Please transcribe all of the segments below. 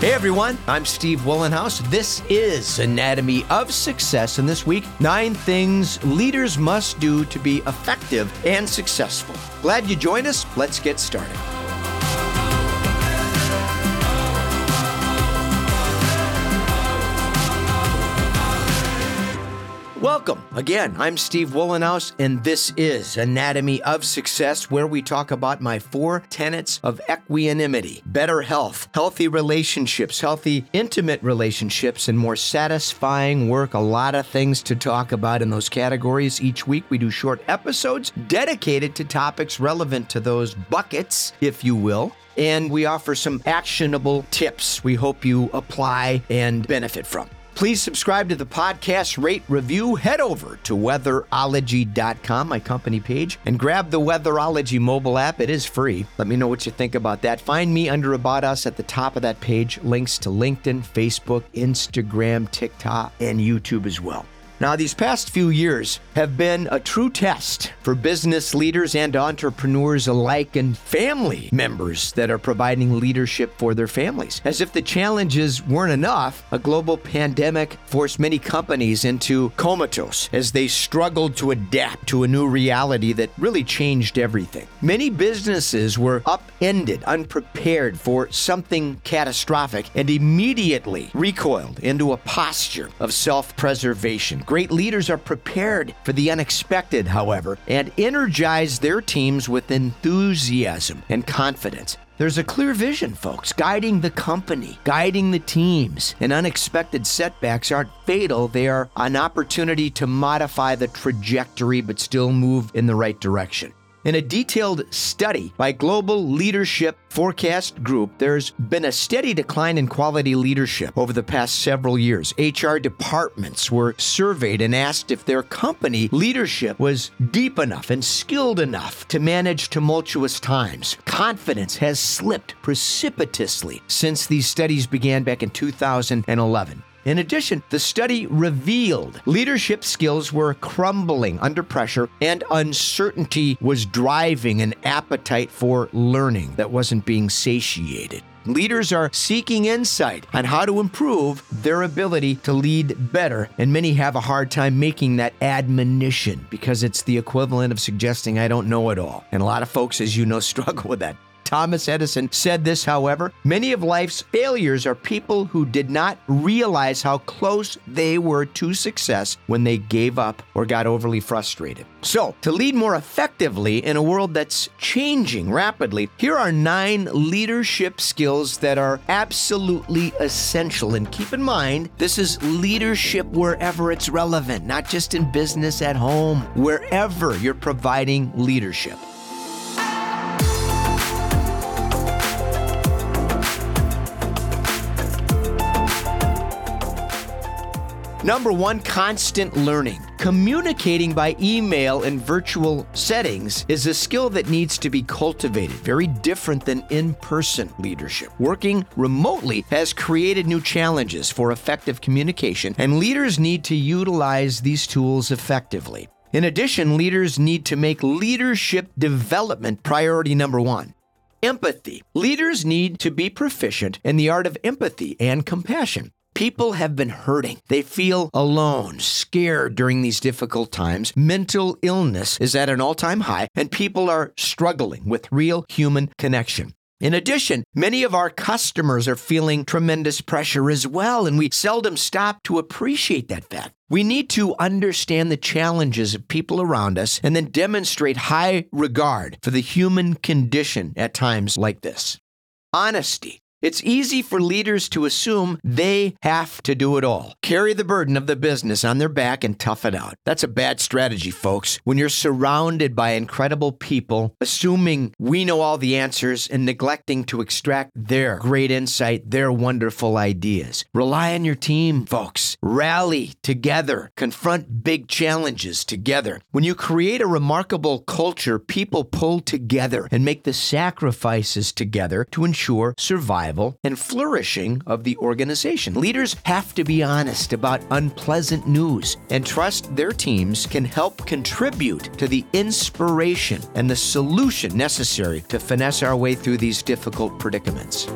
Hey everyone, I'm Steve Wohlenhaus. This is Anatomy of Success, and this week, nine things leaders must do to be effective and successful. Glad you joined us. Let's get started. Welcome. Again, I'm Steve Wohlenhaus, and this is Anatomy of Success, where we talk about my four tenets of equanimity, better health, healthy relationships, healthy intimate relationships, and more satisfying work. A lot of things to talk about in those categories. Each week, we do short episodes dedicated to topics relevant to those buckets, if you will and we offer some actionable tips we hope you apply and benefit from. Please subscribe to the podcast, rate, review. Head over to weatherology.com, my company page, and grab the Weatherology mobile app. It is free. Let me know what you think about that. Find me under About Us at the top of that page. Links to LinkedIn, Facebook, Instagram, TikTok, and YouTube as well. Now, these past few years have been a true test for business leaders and entrepreneurs alike and family members that are providing leadership for their families. As if the challenges weren't enough, a global pandemic forced many companies into comatose as they struggled to adapt to a new reality that really changed everything. Many businesses were upended, unprepared for something catastrophic, and immediately recoiled into a posture of self preservation Great leaders are prepared for the unexpected, however, and energize their teams with enthusiasm and confidence. There's a clear vision, folks, guiding the company, guiding the teams, and unexpected setbacks aren't fatal. They are an opportunity to modify the trajectory but still move in the right direction. In a detailed study by Global Leadership Forecast Group, there's been a steady decline in quality leadership over the past several years. HR departments were surveyed and asked if their company leadership was deep enough and skilled enough to manage tumultuous times. Confidence has slipped precipitously since these studies began back in 2011. In addition, the study revealed leadership skills were crumbling under pressure and uncertainty was driving an appetite for learning that wasn't being satiated. Leaders are seeking insight on how to improve their ability to lead better, and many have a hard time making that admonition because it's the equivalent of suggesting I don't know it all. And a lot of folks, as you know, struggle with that. Thomas Edison said this, however many of life's failures are people who did not realize how close they were to success when they gave up or got overly frustrated. So, to lead more effectively in a world that's changing rapidly, here are nine leadership skills that are absolutely essential. And keep in mind, this is leadership wherever it's relevant, not just in business at home, wherever you're providing leadership. Number one, constant learning. Communicating by email and virtual settings is a skill that needs to be cultivated, very different than in person leadership. Working remotely has created new challenges for effective communication, and leaders need to utilize these tools effectively. In addition, leaders need to make leadership development priority number one. Empathy. Leaders need to be proficient in the art of empathy and compassion. People have been hurting. They feel alone, scared during these difficult times. Mental illness is at an all time high, and people are struggling with real human connection. In addition, many of our customers are feeling tremendous pressure as well, and we seldom stop to appreciate that fact. We need to understand the challenges of people around us and then demonstrate high regard for the human condition at times like this. Honesty. It's easy for leaders to assume they have to do it all, carry the burden of the business on their back and tough it out. That's a bad strategy, folks. When you're surrounded by incredible people, assuming we know all the answers and neglecting to extract their great insight, their wonderful ideas. Rely on your team, folks. Rally together, confront big challenges together. When you create a remarkable culture, people pull together and make the sacrifices together to ensure survival survival and flourishing of the organization. Leaders have to be honest about unpleasant news and trust their teams can help contribute to the inspiration and the solution necessary to finesse our way through these difficult predicaments.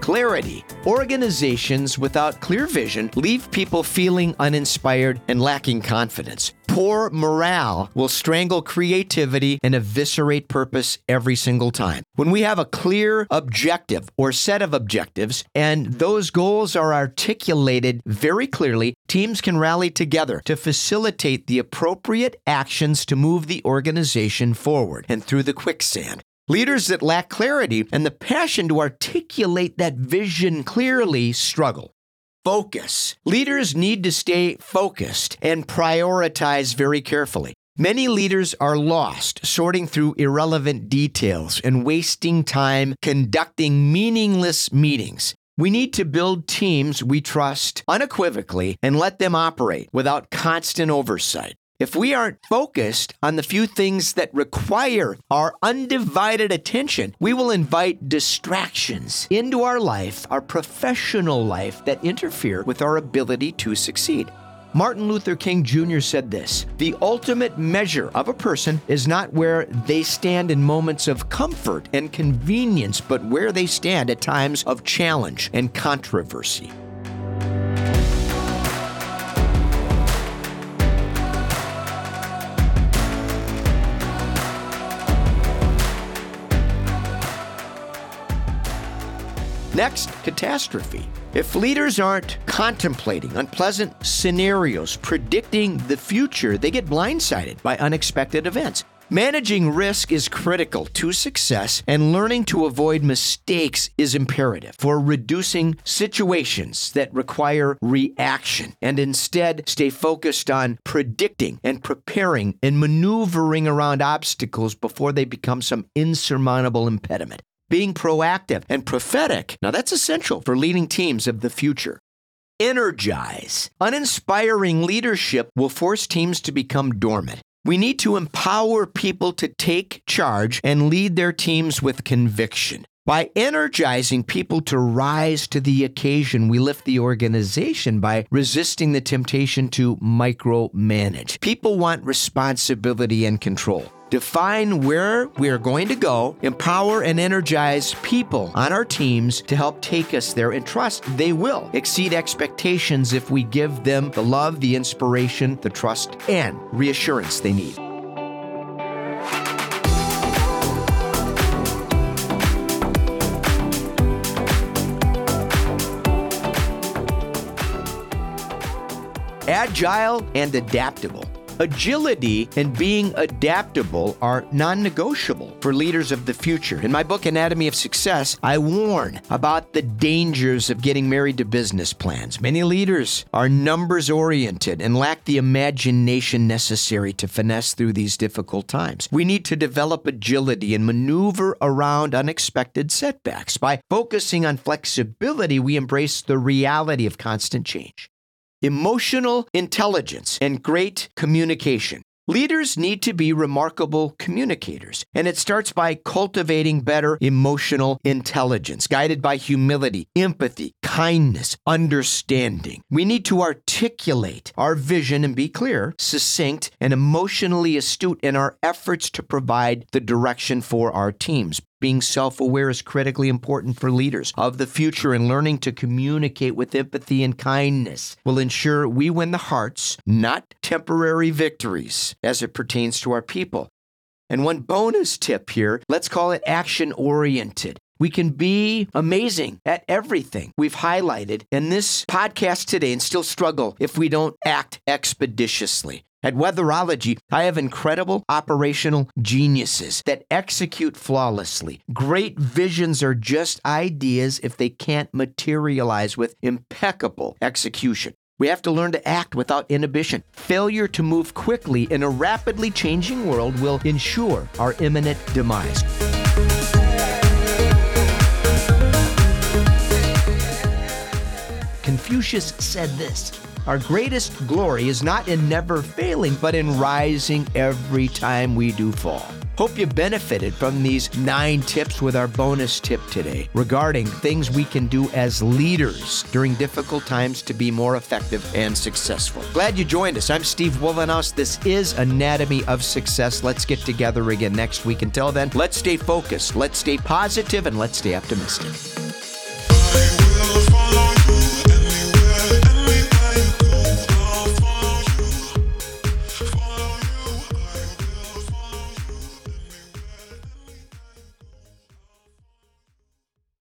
clarity Organizations without clear vision leave people feeling uninspired and lacking confidence. Poor morale will strangle creativity and eviscerate purpose every single time. When we have a clear objective or set of objectives and those goals are articulated very clearly, teams can rally together to facilitate the appropriate actions to move the organization forward and through the quicksand. Leaders that lack clarity and the passion to articulate that vision clearly struggle. Focus. Leaders need to stay focused and prioritize very carefully. Many leaders are lost sorting through irrelevant details and wasting time conducting meaningless meetings. We need to build teams we trust unequivocally and let them operate without constant oversight. If we aren't focused on the few things that require our undivided attention, we will invite distractions into our life, our professional life, that interfere with our ability to succeed. Martin Luther King Jr. said this The ultimate measure of a person is not where they stand in moments of comfort and convenience, but where they stand at times of challenge and controversy. Next, catastrophe. If leaders aren't contemplating unpleasant scenarios, predicting the future, they get blindsided by unexpected events. Managing risk is critical to success, and learning to avoid mistakes is imperative for reducing situations that require reaction and instead stay focused on predicting and preparing and maneuvering around obstacles before they become some insurmountable impediment being proactive and prophetic. Now, that's essential for leading teams of the future. Energize. Uninspiring leadership will force teams to become dormant. We need to empower people to take charge and lead their teams with conviction. By energizing people to rise to the occasion, we lift the organization by resisting the temptation to micromanage. People want responsibility and control define where we are going to go, empower and energize people on our teams to help take us there, and trust they will exceed expectations if we give them the love, the inspiration, the trust, and reassurance they need. Agile and adaptable. Agility and being adaptable are non negotiable for leaders of the future. In my book, Anatomy of Success, I warn about the dangers of getting married to business plans. Many leaders are numbers oriented and lack the imagination necessary to finesse through these difficult times. We need to develop agility and maneuver around unexpected setbacks. By focusing on flexibility, we embrace the reality of constant change emotional intelligence, and great communication. Leaders need to be remarkable communicators, and it starts by cultivating better emotional intelligence, guided by humility, empathy, kindness, understanding. We need to articulate our vision and be clear, succinct, and emotionally astute in our efforts to provide the direction for our teams. Being self aware is critically important for leaders of the future, and learning to communicate with empathy and kindness will ensure we win the hearts, not temporary victories, as it pertains to our people. And one bonus tip here let's call it action oriented. We can be amazing at everything we've highlighted in this podcast today and still struggle if we don't act expeditiously. At Weatherology, I have incredible operational geniuses that execute flawlessly. Great visions are just ideas if they can't materialize with impeccable execution. We have to learn to act without inhibition. Failure to move quickly in a rapidly changing world will ensure our imminent demise. Confucius said this our greatest glory is not in never failing, but in rising every time we do fall. Hope you benefited from these nine tips with our bonus tip today regarding things we can do as leaders during difficult times to be more effective and successful. Glad you joined us. I'm Steve Wohlenhaus. This is Anatomy of Success. Let's get together again next week. Until then, let's stay focused, let's stay positive, and let's stay optimistic.